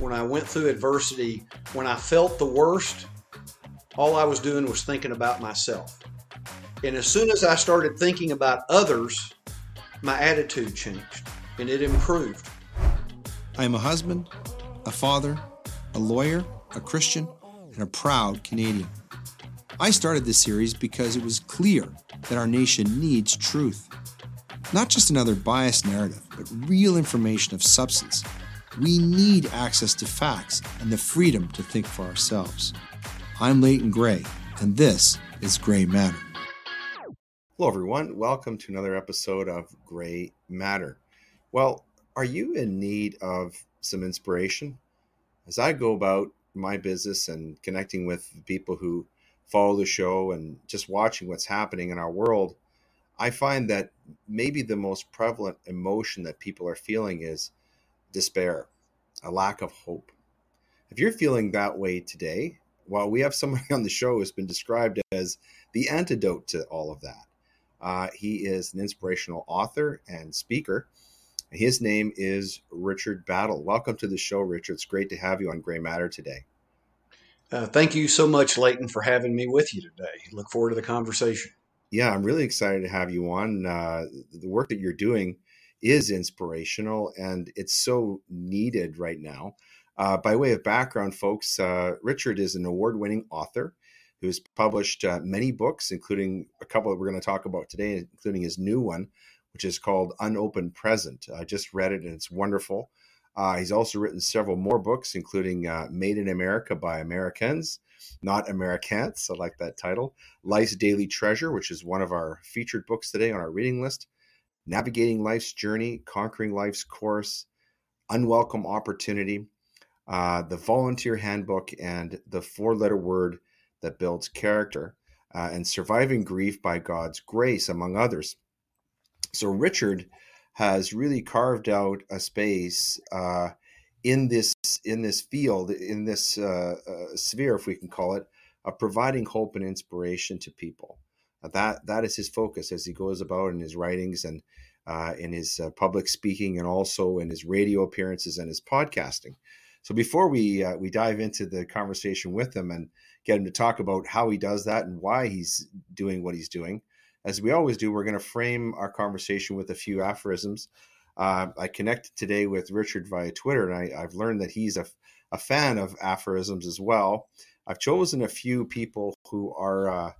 when I went through adversity, when I felt the worst, all I was doing was thinking about myself. And as soon as I started thinking about others, my attitude changed and it improved. I am a husband, a father, a lawyer, a Christian, and a proud Canadian. I started this series because it was clear that our nation needs truth. Not just another biased narrative, but real information of substance. We need access to facts and the freedom to think for ourselves. I'm Leighton Gray, and this is Gray Matter. Hello, everyone. Welcome to another episode of Gray Matter. Well, are you in need of some inspiration? As I go about my business and connecting with people who follow the show and just watching what's happening in our world, I find that maybe the most prevalent emotion that people are feeling is despair, a lack of hope. If you're feeling that way today, well, we have somebody on the show who's been described as the antidote to all of that. Uh, he is an inspirational author and speaker. His name is Richard Battle. Welcome to the show, Richard. It's great to have you on Gray Matter today. Uh, thank you so much, Leighton, for having me with you today. Look forward to the conversation. Yeah, I'm really excited to have you on. Uh, the work that you're doing is inspirational and it's so needed right now. Uh, by way of background, folks, uh, Richard is an award winning author who's published uh, many books, including a couple that we're going to talk about today, including his new one, which is called Unopened Present. I just read it and it's wonderful. Uh, he's also written several more books, including uh, Made in America by Americans, Not Americans. I like that title. Life's Daily Treasure, which is one of our featured books today on our reading list. Navigating Life's Journey, Conquering Life's Course, Unwelcome Opportunity, uh, The Volunteer Handbook, and The Four Letter Word that builds character, uh, and surviving grief by God's grace, among others. So Richard has really carved out a space uh, in this in this field, in this uh, uh sphere, if we can call it, of providing hope and inspiration to people. Uh, that that is his focus as he goes about in his writings and uh, in his public speaking, and also in his radio appearances and his podcasting. So before we we dive into the conversation with him and get him to talk about how he does that and why he's doing what he's doing. As we always do, we're going to frame our conversation with a few aphorisms. Uh, I connected today with Richard via Twitter, and I, have learned that he's a, a, fan of aphorisms as well. I've chosen a few people who are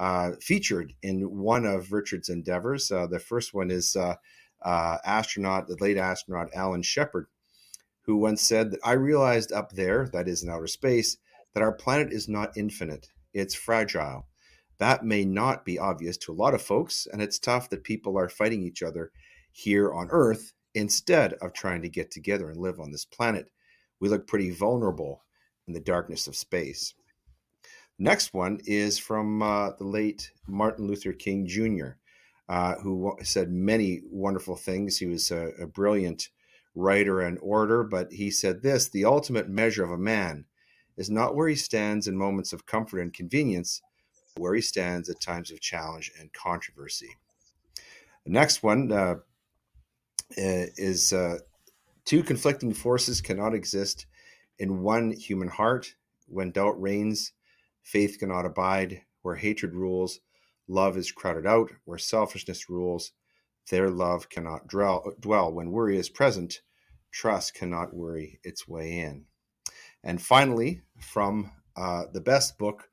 uh, featured in one of Richard's endeavors. Uh, the first one is uh, uh, astronaut, the late astronaut Alan Shepard, who once said that I realized up there, that is in outer space, that our planet is not infinite, it's fragile. That may not be obvious to a lot of folks, and it's tough that people are fighting each other here on Earth instead of trying to get together and live on this planet. We look pretty vulnerable in the darkness of space. Next one is from uh, the late Martin Luther King Jr., uh, who said many wonderful things. He was a, a brilliant writer and orator, but he said this the ultimate measure of a man is not where he stands in moments of comfort and convenience, but where he stands at times of challenge and controversy. The next one uh, is uh, two conflicting forces cannot exist in one human heart. When doubt reigns, faith cannot abide. Where hatred rules, love is crowded out. Where selfishness rules, their love cannot dwell. When worry is present, trust cannot worry its way in. And finally, from uh, the best book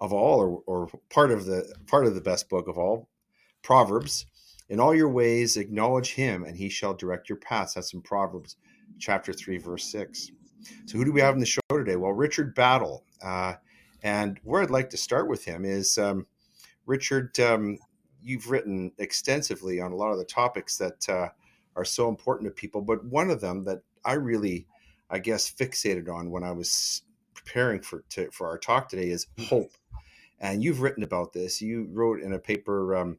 of all, or, or part of the part of the best book of all, Proverbs. In all your ways, acknowledge Him, and He shall direct your paths. That's in Proverbs, chapter three, verse six. So, who do we have in the show today? Well, Richard Battle. Uh, and where I'd like to start with him is um, Richard. Um, you've written extensively on a lot of the topics that uh, are so important to people, but one of them that I really I guess, fixated on when I was preparing for to, for our talk today is mm. hope. And you've written about this. You wrote in a paper um,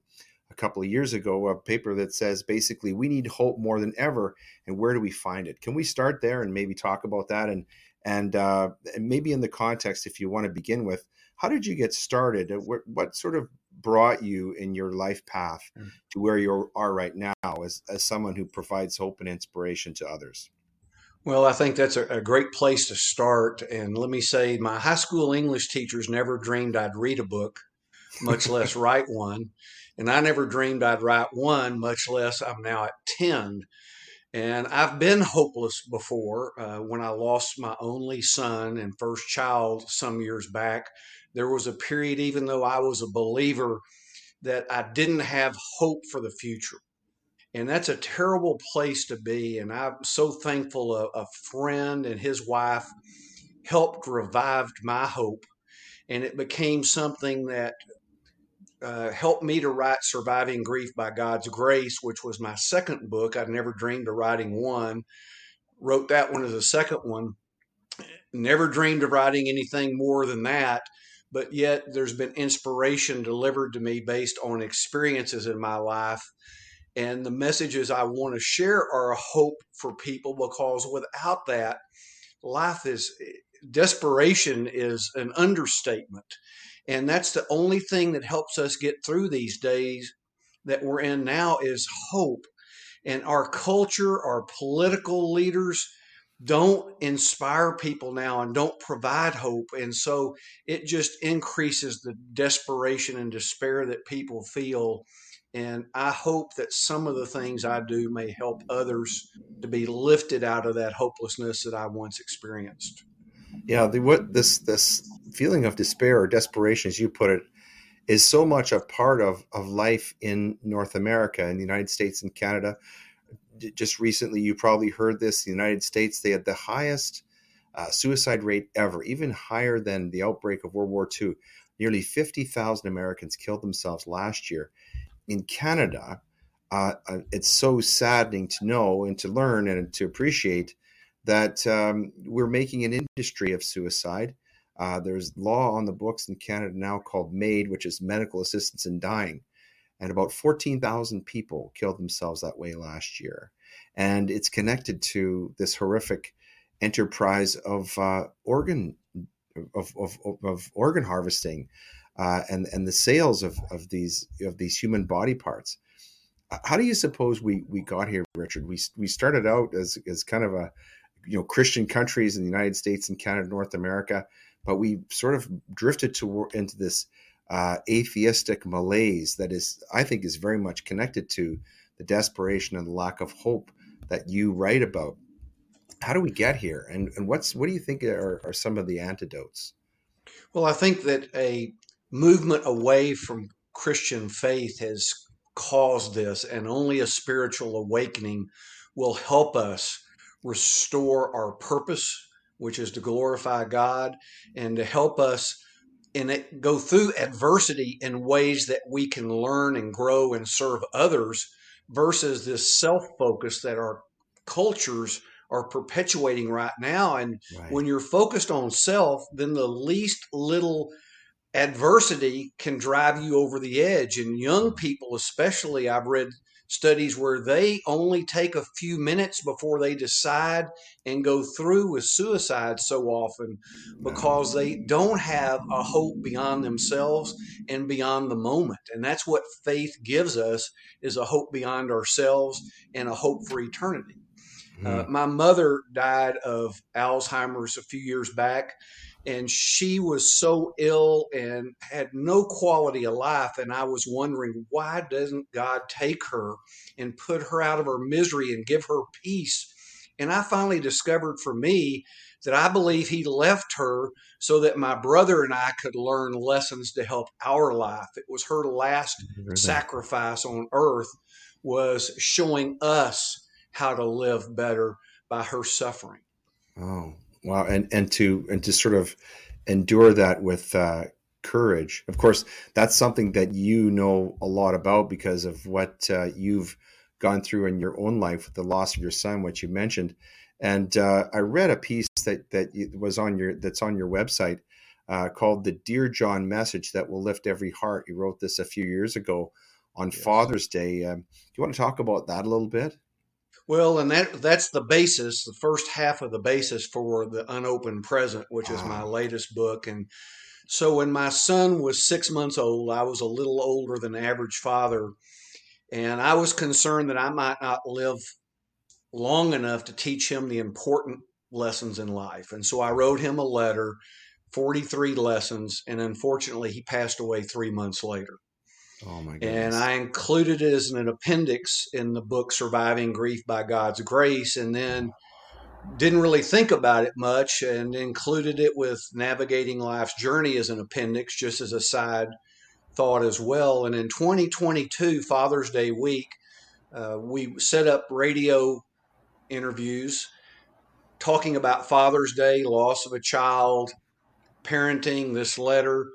a couple of years ago, a paper that says basically we need hope more than ever. And where do we find it? Can we start there and maybe talk about that? And and, uh, maybe in the context, if you want to begin with, how did you get started? What, what sort of brought you in your life path mm. to where you are right now as, as someone who provides hope and inspiration to others? Well, I think that's a, a, great place to start. And let me say, my high school English teachers never dreamed I'd read a book, much less write one. And I never dreamed I'd write one, much less I'm now at 10. And I've been hopeless before. Uh, when I lost my only son and first child some years back, there was a period, even though I was a believer, that I didn't have hope for the future. And that's a terrible place to be. And I'm so thankful a, a friend and his wife helped revived my hope. And it became something that uh, helped me to write Surviving Grief by God's Grace, which was my second book. I'd never dreamed of writing one. Wrote that one as a second one. Never dreamed of writing anything more than that but yet there's been inspiration delivered to me based on experiences in my life. And the messages I want to share are a hope for people because without that, life is desperation is an understatement. And that's the only thing that helps us get through these days that we're in now is hope. And our culture, our political leaders, don't inspire people now and don't provide hope. And so it just increases the desperation and despair that people feel. And I hope that some of the things I do may help others to be lifted out of that hopelessness that I once experienced. Yeah, the, what this this feeling of despair or desperation, as you put it, is so much a part of of life in North America, in the United States and Canada, just recently, you probably heard this. The United States, they had the highest uh, suicide rate ever, even higher than the outbreak of World War II. Nearly 50,000 Americans killed themselves last year. In Canada, uh, uh, it's so saddening to know and to learn and to appreciate that um, we're making an industry of suicide. Uh, there's law on the books in Canada now called MAID, which is Medical Assistance in Dying and about 14,000 people killed themselves that way last year. And it's connected to this horrific enterprise of uh, organ of, of, of, organ harvesting uh, and and the sales of, of these of these human body parts. How do you suppose we we got here, Richard? We we started out as as kind of a you know Christian countries in the United States and Canada, North America, but we sort of drifted to into this uh, atheistic malaise that is, I think, is very much connected to the desperation and the lack of hope that you write about. How do we get here, and and what's what do you think are, are some of the antidotes? Well, I think that a movement away from Christian faith has caused this, and only a spiritual awakening will help us restore our purpose, which is to glorify God, and to help us and it, go through adversity in ways that we can learn and grow and serve others versus this self focus that our cultures are perpetuating right now. And right. when you're focused on self, then the least little adversity can drive you over the edge. And young people, especially, I've read studies where they only take a few minutes before they decide and go through with suicide so often because they don't have a hope beyond themselves and beyond the moment and that's what faith gives us is a hope beyond ourselves and a hope for eternity mm-hmm. uh, my mother died of alzheimer's a few years back and she was so ill and had no quality of life and i was wondering why doesn't god take her and put her out of her misery and give her peace? And i finally discovered for me that i believe he left her so that my brother and i could learn lessons to help our life. It was her last sacrifice on earth was showing us how to live better by her suffering. Oh Wow, and and to and to sort of endure that with uh, courage. Of course, that's something that you know a lot about because of what uh, you've gone through in your own life with the loss of your son, which you mentioned. And uh, I read a piece that that was on your that's on your website uh, called "The Dear John Message That Will Lift Every Heart." You wrote this a few years ago on yes. Father's Day. Um, do you want to talk about that a little bit? Well, and that that's the basis, the first half of the basis for the unopened present, which is my ah. latest book. And so when my son was six months old, I was a little older than average father, and I was concerned that I might not live long enough to teach him the important lessons in life. And so I wrote him a letter, 43 lessons, and unfortunately, he passed away three months later. Oh my goodness. And I included it as an appendix in the book Surviving Grief by God's Grace. And then didn't really think about it much and included it with Navigating Life's Journey as an appendix, just as a side thought as well. And in 2022, Father's Day week, uh, we set up radio interviews talking about Father's Day, loss of a child, parenting, this letter.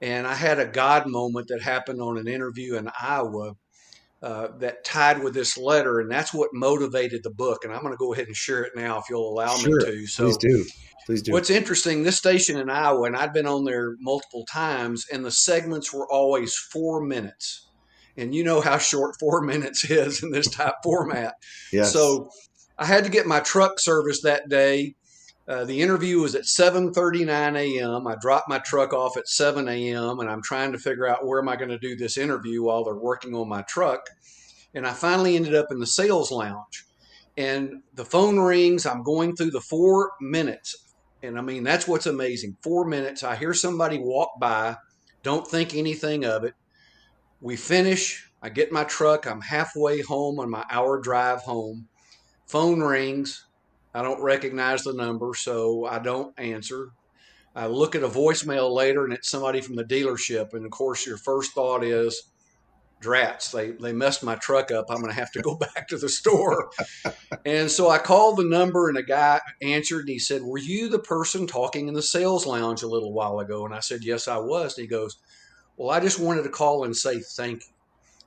And I had a God moment that happened on an interview in Iowa uh, that tied with this letter, and that's what motivated the book. And I'm going to go ahead and share it now if you'll allow sure. me to. So, please do. Please do. What's interesting, this station in Iowa, and I'd been on there multiple times, and the segments were always four minutes. And you know how short four minutes is in this type format. Yes. So I had to get my truck serviced that day uh, the interview was at 7:39 a.m. I dropped my truck off at 7 a.m. and I'm trying to figure out where am I going to do this interview while they're working on my truck. And I finally ended up in the sales lounge. And the phone rings. I'm going through the four minutes. And I mean, that's what's amazing. Four minutes. I hear somebody walk by, don't think anything of it. We finish. I get my truck. I'm halfway home on my hour drive home. Phone rings. I don't recognize the number, so I don't answer. I look at a voicemail later and it's somebody from the dealership. And of course, your first thought is, drats, they, they messed my truck up. I'm going to have to go back to the store. and so I called the number and a guy answered and he said, Were you the person talking in the sales lounge a little while ago? And I said, Yes, I was. And he goes, Well, I just wanted to call and say thank you.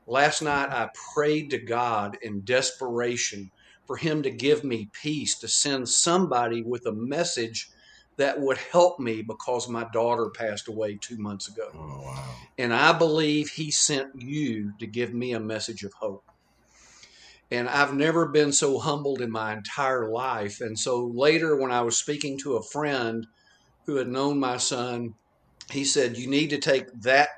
Last night I prayed to God in desperation for him to give me peace, to send somebody with a message that would help me because my daughter passed away two months ago. Oh, wow. And I believe he sent you to give me a message of hope. And I've never been so humbled in my entire life. And so later, when I was speaking to a friend who had known my son, he said, You need to take that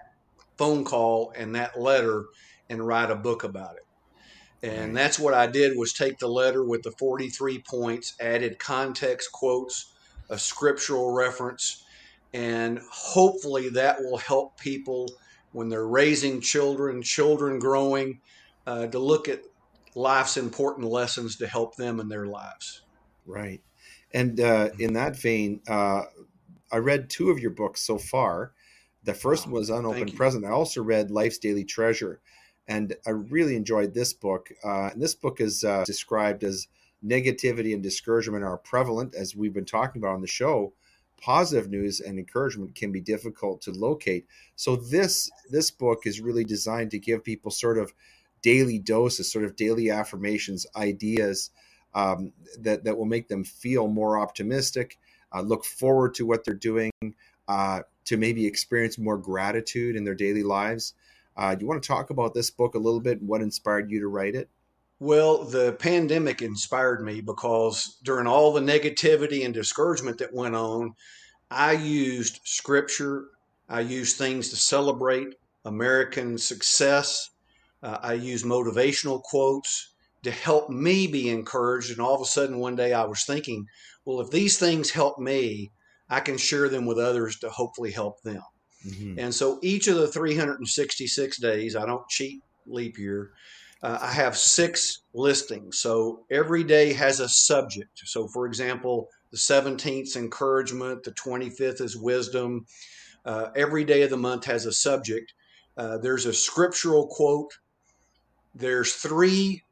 phone call and that letter and write a book about it. And that's what I did was take the letter with the 43 points, added context quotes, a scriptural reference, and hopefully that will help people when they're raising children, children growing, uh, to look at life's important lessons to help them in their lives. Right. And uh, in that vein, uh, I read two of your books so far. The first was Unopened Present. I also read Life's Daily Treasure and I really enjoyed this book. Uh, and this book is uh, described as negativity and discouragement are prevalent, as we've been talking about on the show. Positive news and encouragement can be difficult to locate. So this this book is really designed to give people sort of daily doses, sort of daily affirmations, ideas um, that that will make them feel more optimistic, uh, look forward to what they're doing, uh, to maybe experience more gratitude in their daily lives. Uh, do you want to talk about this book a little bit what inspired you to write it? Well, the pandemic inspired me because during all the negativity and discouragement that went on, I used scripture. I used things to celebrate American success. Uh, I used motivational quotes to help me be encouraged. And all of a sudden, one day I was thinking, well, if these things help me, I can share them with others to hopefully help them. Mm-hmm. And so each of the 366 days, I don't cheat leap year, uh, I have six listings. So every day has a subject. So, for example, the 17th is encouragement, the 25th is wisdom. Uh, every day of the month has a subject. Uh, there's a scriptural quote. There's three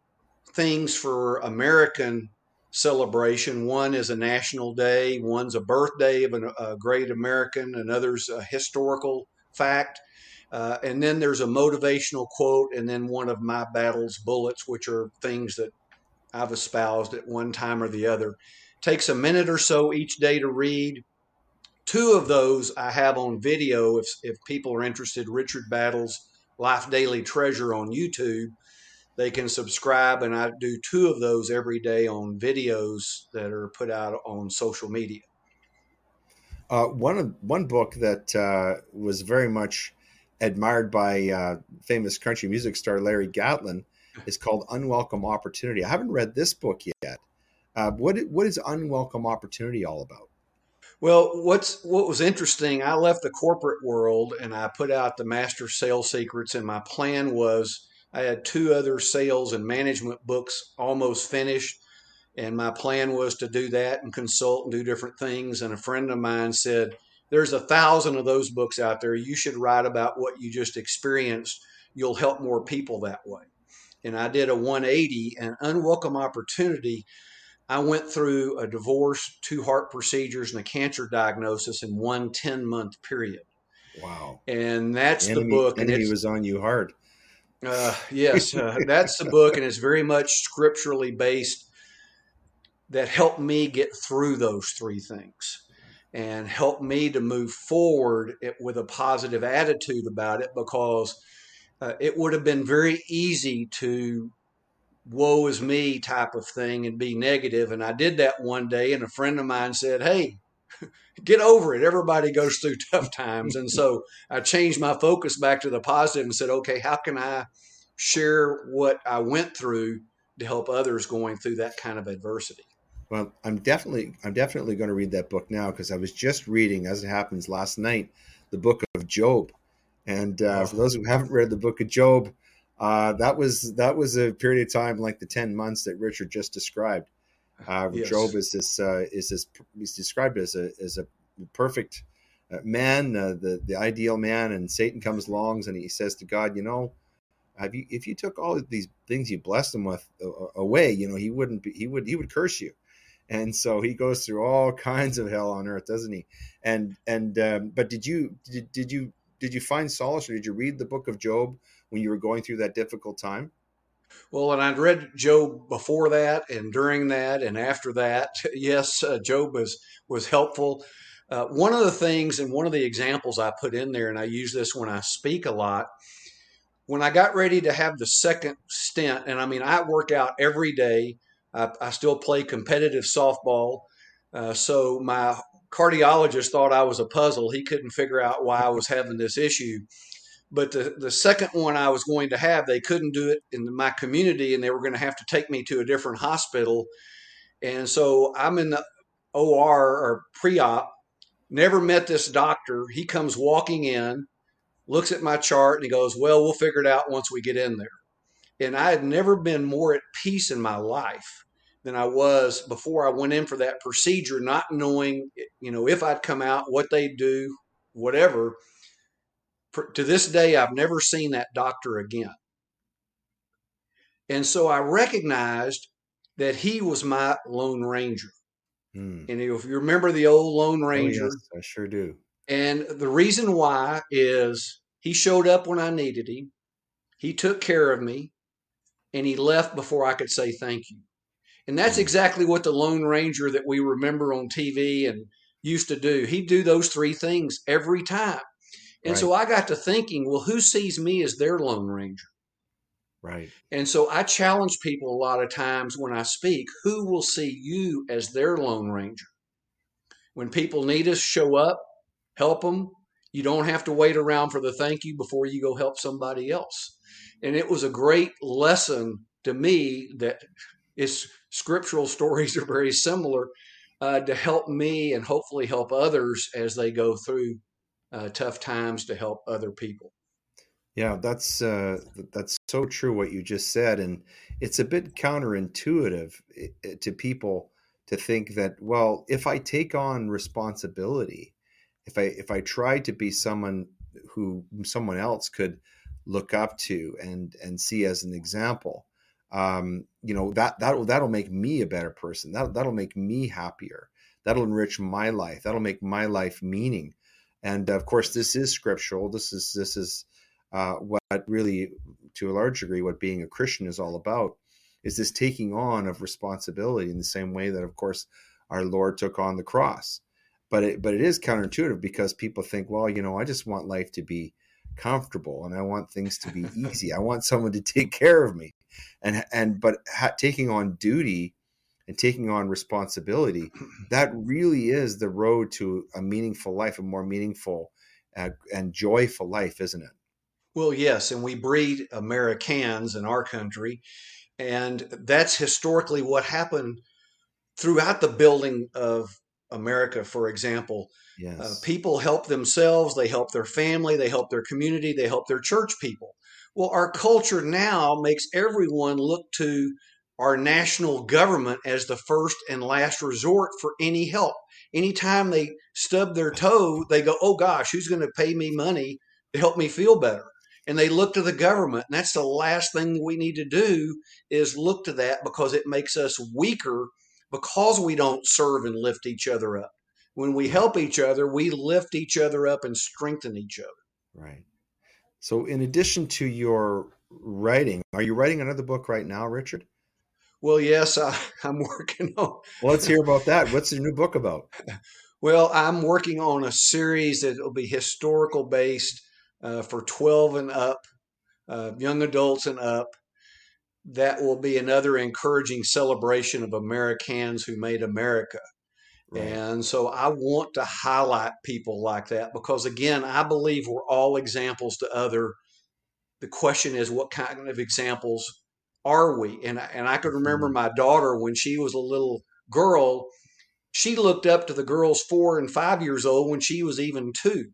things for American celebration. One is a national day, one's a birthday of an, a great American, another's a historical fact. Uh, and then there's a motivational quote, and then one of my Battle's Bullets, which are things that I've espoused at one time or the other. Takes a minute or so each day to read. Two of those I have on video if, if people are interested. Richard Battles Life Daily Treasure on YouTube they can subscribe, and I do two of those every day on videos that are put out on social media. Uh, one one book that uh, was very much admired by uh, famous country music star Larry Gatlin is called Unwelcome Opportunity. I haven't read this book yet. Uh, what what is Unwelcome Opportunity all about? Well, what's what was interesting, I left the corporate world and I put out the Master Sales Secrets, and my plan was I had two other sales and management books almost finished, and my plan was to do that and consult and do different things. And a friend of mine said, "There's a thousand of those books out there. You should write about what you just experienced. You'll help more people that way." And I did a 180, an unwelcome opportunity I went through a divorce, two heart procedures, and a cancer diagnosis in one 10 month period. Wow. And that's enemy, the book. And it was on you hard. Uh, yes, uh, that's the book, and it's very much scripturally based that helped me get through those three things and helped me to move forward with a positive attitude about it because uh, it would have been very easy to woe is me type of thing and be negative. And I did that one day, and a friend of mine said, Hey, get over it. Everybody goes through tough times. And so I changed my focus back to the positive and said, Okay, how can I share what I went through to help others going through that kind of adversity? Well, I'm definitely I'm definitely going to read that book now because I was just reading, as it happens, last night, the book of Job. And uh, for those who haven't read the book of Job, uh, that was that was a period of time like the ten months that Richard just described. Uh, yes. Job is this uh, is this he's described as a as a perfect uh, man, uh, the the ideal man, and Satan comes along and he says to God, you know, have you if you took all of these things you blessed him with away, you know, he wouldn't be he would he would curse you. And so he goes through all kinds of hell on earth, doesn't he? And and um, but did you did, did you did you find solace or did you read the book of Job when you were going through that difficult time? Well, and I'd read Job before that, and during that, and after that. Yes, uh, Job was was helpful. Uh, one of the things, and one of the examples I put in there, and I use this when I speak a lot. When I got ready to have the second stint, and I mean, I work out every day. I, I still play competitive softball. Uh, so my cardiologist thought I was a puzzle. He couldn't figure out why I was having this issue. But the, the second one I was going to have, they couldn't do it in my community and they were going to have to take me to a different hospital. And so I'm in the OR or pre op, never met this doctor. He comes walking in, looks at my chart, and he goes, Well, we'll figure it out once we get in there. And I had never been more at peace in my life than I was before I went in for that procedure, not knowing, you know, if I'd come out, what they'd do, whatever to this day, I've never seen that doctor again. And so I recognized that he was my Lone Ranger. Hmm. And if you remember the old Lone Ranger, oh, yes, I sure do. And the reason why is he showed up when I needed him, he took care of me, and he left before I could say thank you. And that's hmm. exactly what the Lone Ranger that we remember on TV and used to do. He'd do those three things every time. And right. so I got to thinking, well, who sees me as their Lone Ranger? Right. And so I challenge people a lot of times when I speak, who will see you as their Lone Ranger? When people need us, show up, help them. You don't have to wait around for the thank you before you go help somebody else. And it was a great lesson to me that its scriptural stories are very similar uh, to help me and hopefully help others as they go through uh, tough times to help other people. Yeah, that's uh, that's so true what you just said, and it's a bit counterintuitive to people to think that well, if I take on responsibility, if I if I try to be someone who someone else could look up to and and see as an example, um, you know that that that'll make me a better person. That that'll make me happier. That'll enrich my life. That'll make my life meaning and of course this is scriptural. This is this is uh, what really to a large degree what being a christian is all about is this taking on of responsibility in the same way that of course our lord took on the cross. But it but it is counterintuitive because people think well you know i just want life to be comfortable and i want things to be easy. I want someone to take care of me. And and but ha- taking on duty and taking on responsibility, that really is the road to a meaningful life, a more meaningful uh, and joyful life, isn't it? Well, yes, and we breed Americans in our country, and that's historically what happened throughout the building of America, for example. Yes. Uh, people help themselves, they help their family, they help their community, they help their church people. Well, our culture now makes everyone look to our national government as the first and last resort for any help. Anytime they stub their toe, they go, oh gosh, who's going to pay me money to help me feel better? And they look to the government. And that's the last thing we need to do is look to that because it makes us weaker because we don't serve and lift each other up. When we help each other, we lift each other up and strengthen each other. Right. So, in addition to your writing, are you writing another book right now, Richard? Well, yes, I, am working on. Well, let's hear about that. What's the new book about? Well, I'm working on a series that will be historical based uh, for 12 and up, uh, young adults and up. That will be another encouraging celebration of Americans who made America. Right. And so I want to highlight people like that because, again, I believe we're all examples to other. The question is, what kind of examples are we? And and I could remember mm-hmm. my daughter when she was a little girl. She looked up to the girls four and five years old when she was even two,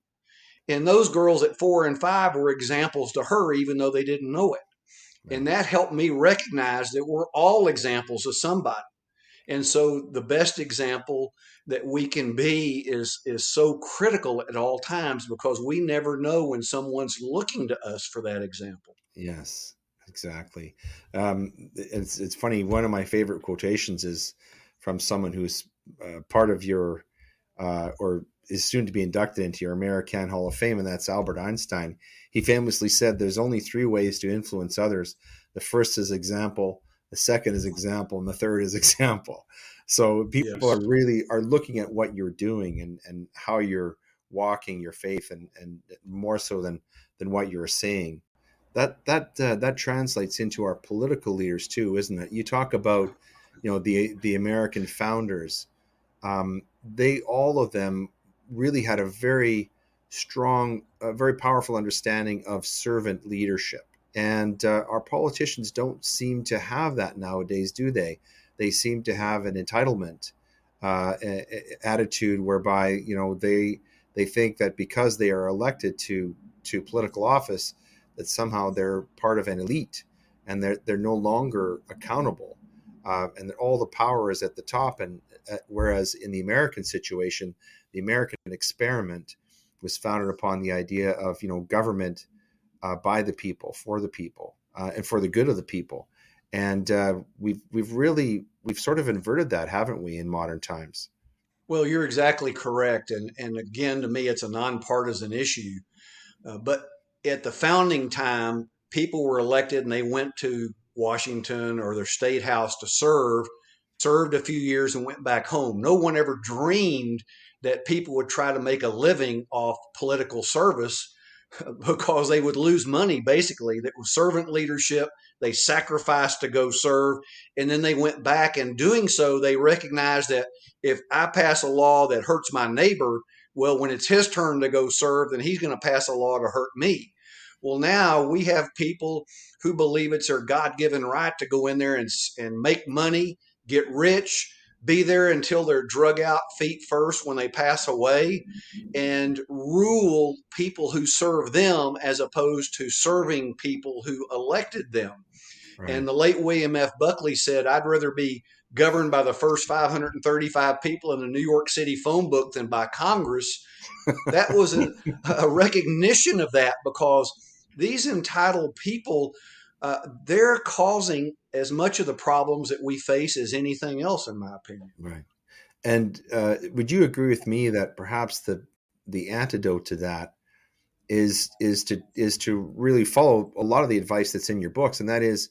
and those girls at four and five were examples to her, even though they didn't know it. Right. And that helped me recognize that we're all examples of somebody. And so the best example that we can be is is so critical at all times because we never know when someone's looking to us for that example. Yes, exactly. Um, it's it's funny. One of my favorite quotations is from someone who's uh, part of your uh, or is soon to be inducted into your American Hall of Fame, and that's Albert Einstein. He famously said, "There's only three ways to influence others. The first is example." the second is example and the third is example so people yes. are really are looking at what you're doing and and how you're walking your faith and and more so than than what you're saying that that uh, that translates into our political leaders too isn't it? You talk about you know the the american founders. Um, they all of them really had a very strong a very powerful understanding of servant leadership. And uh, our politicians don't seem to have that nowadays, do they? They seem to have an entitlement uh, attitude whereby you know they they think that because they are elected to to political office, that somehow they're part of an elite, and they're they're no longer accountable, uh, and all the power is at the top. And uh, whereas in the American situation, the American experiment was founded upon the idea of you know government uh, by the people, for the people, uh, and for the good of the people. And uh, we've we've really we've sort of inverted that, haven't we, in modern times? Well, you're exactly correct, and and again, to me, it's a nonpartisan issue. Uh, but at the founding time, people were elected, and they went to Washington or their state house to serve. Served a few years and went back home. No one ever dreamed that people would try to make a living off political service because they would lose money basically that was servant leadership they sacrificed to go serve and then they went back and doing so they recognized that if i pass a law that hurts my neighbor well when it's his turn to go serve then he's going to pass a law to hurt me well now we have people who believe it's their god-given right to go in there and, and make money get rich be there until they're drug out feet first when they pass away and rule people who serve them as opposed to serving people who elected them. Right. And the late William F. Buckley said, I'd rather be governed by the first 535 people in the New York City phone book than by Congress. that was a, a recognition of that because these entitled people uh, they're causing as much of the problems that we face as anything else, in my opinion. Right. And uh, would you agree with me that perhaps the the antidote to that is is to is to really follow a lot of the advice that's in your books, and that is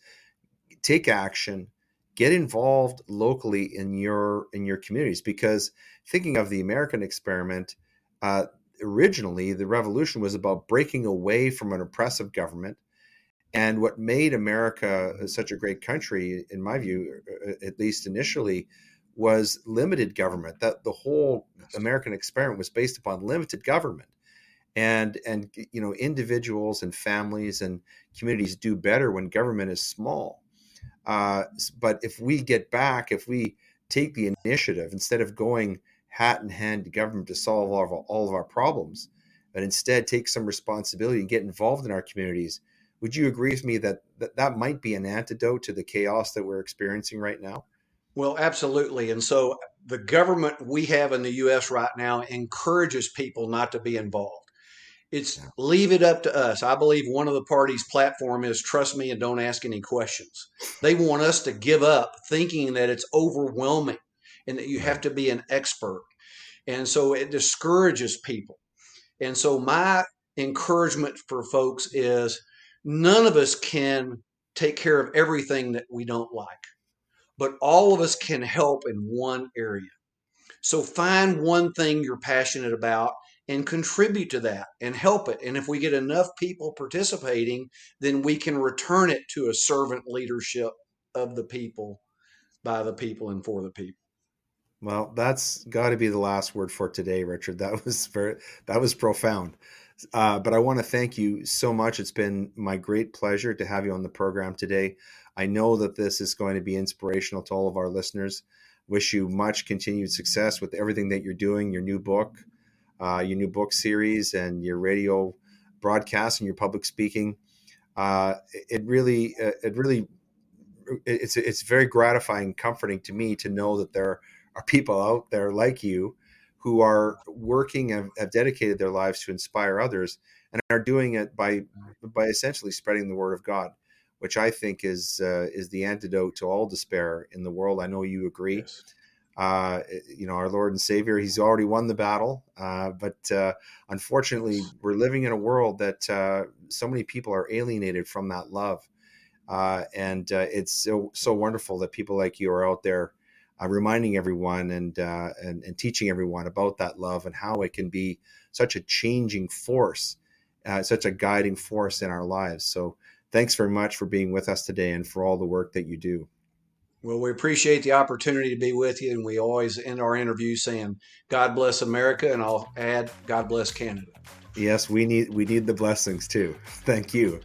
take action, get involved locally in your in your communities. Because thinking of the American experiment, uh, originally the revolution was about breaking away from an oppressive government and what made America such a great country, in my view, uh, at least initially, was limited government. That the whole American experiment was based upon limited government. and and you know individuals and families and communities do better when government is small uh, but if we get back if we take the initiative instead of going hat in hand to government to solve all of our, all of our problems but instead take some responsibility and get involved in our communities would you agree with me that, that that might be an antidote to the chaos that we're experiencing right now? Well absolutely and so the government we have in the us right now encourages people not to be involved it's leave it up to us. I believe one of the parties' platform is trust me and don't ask any questions. They want us to give up thinking that it's overwhelming and that you have to be an expert. And so it discourages people. And so my encouragement for folks is none of us can take care of everything that we don't like, but all of us can help in one area. So find one thing you're passionate about and contribute to that and help it. And if we get enough people participating, then we can return it to a servant leadership of the people, by the people, and for the people. Well, that's got to be the last word for today, Richard. That was very that was profound. Uh, but I want to thank you so much. It's been my great pleasure to have you on the program today. I know that this is going to be inspirational to all of our listeners. Wish you much continued success with everything that you're doing, your new book, uh, your new book series and your radio broadcast and your public speaking. Uh, it really, uh, it really, it's it's very gratifying, comforting to me to know that there are people out there like you who are working and have dedicated their lives to inspire others and are doing it by by essentially spreading the word of God, which I think is uh, is the antidote to all despair in the world. I know you agree. Yes uh, you know, our Lord and Savior, He's already won the battle. Uh, but uh, unfortunately, we're living in a world that uh, so many people are alienated from that love. Uh, and it's so, so wonderful that people like you are out there reminding everyone and, and, and teaching everyone about that love and how it can be such a changing force, such a guiding force in our lives. So, thanks very much for being with us today and for all the work that you do. Well, we appreciate the opportunity to be with you, and we always end our interview saying, "God bless America," and I'll add, "God bless Canada." Yes, we need we need the blessings too. Thank you.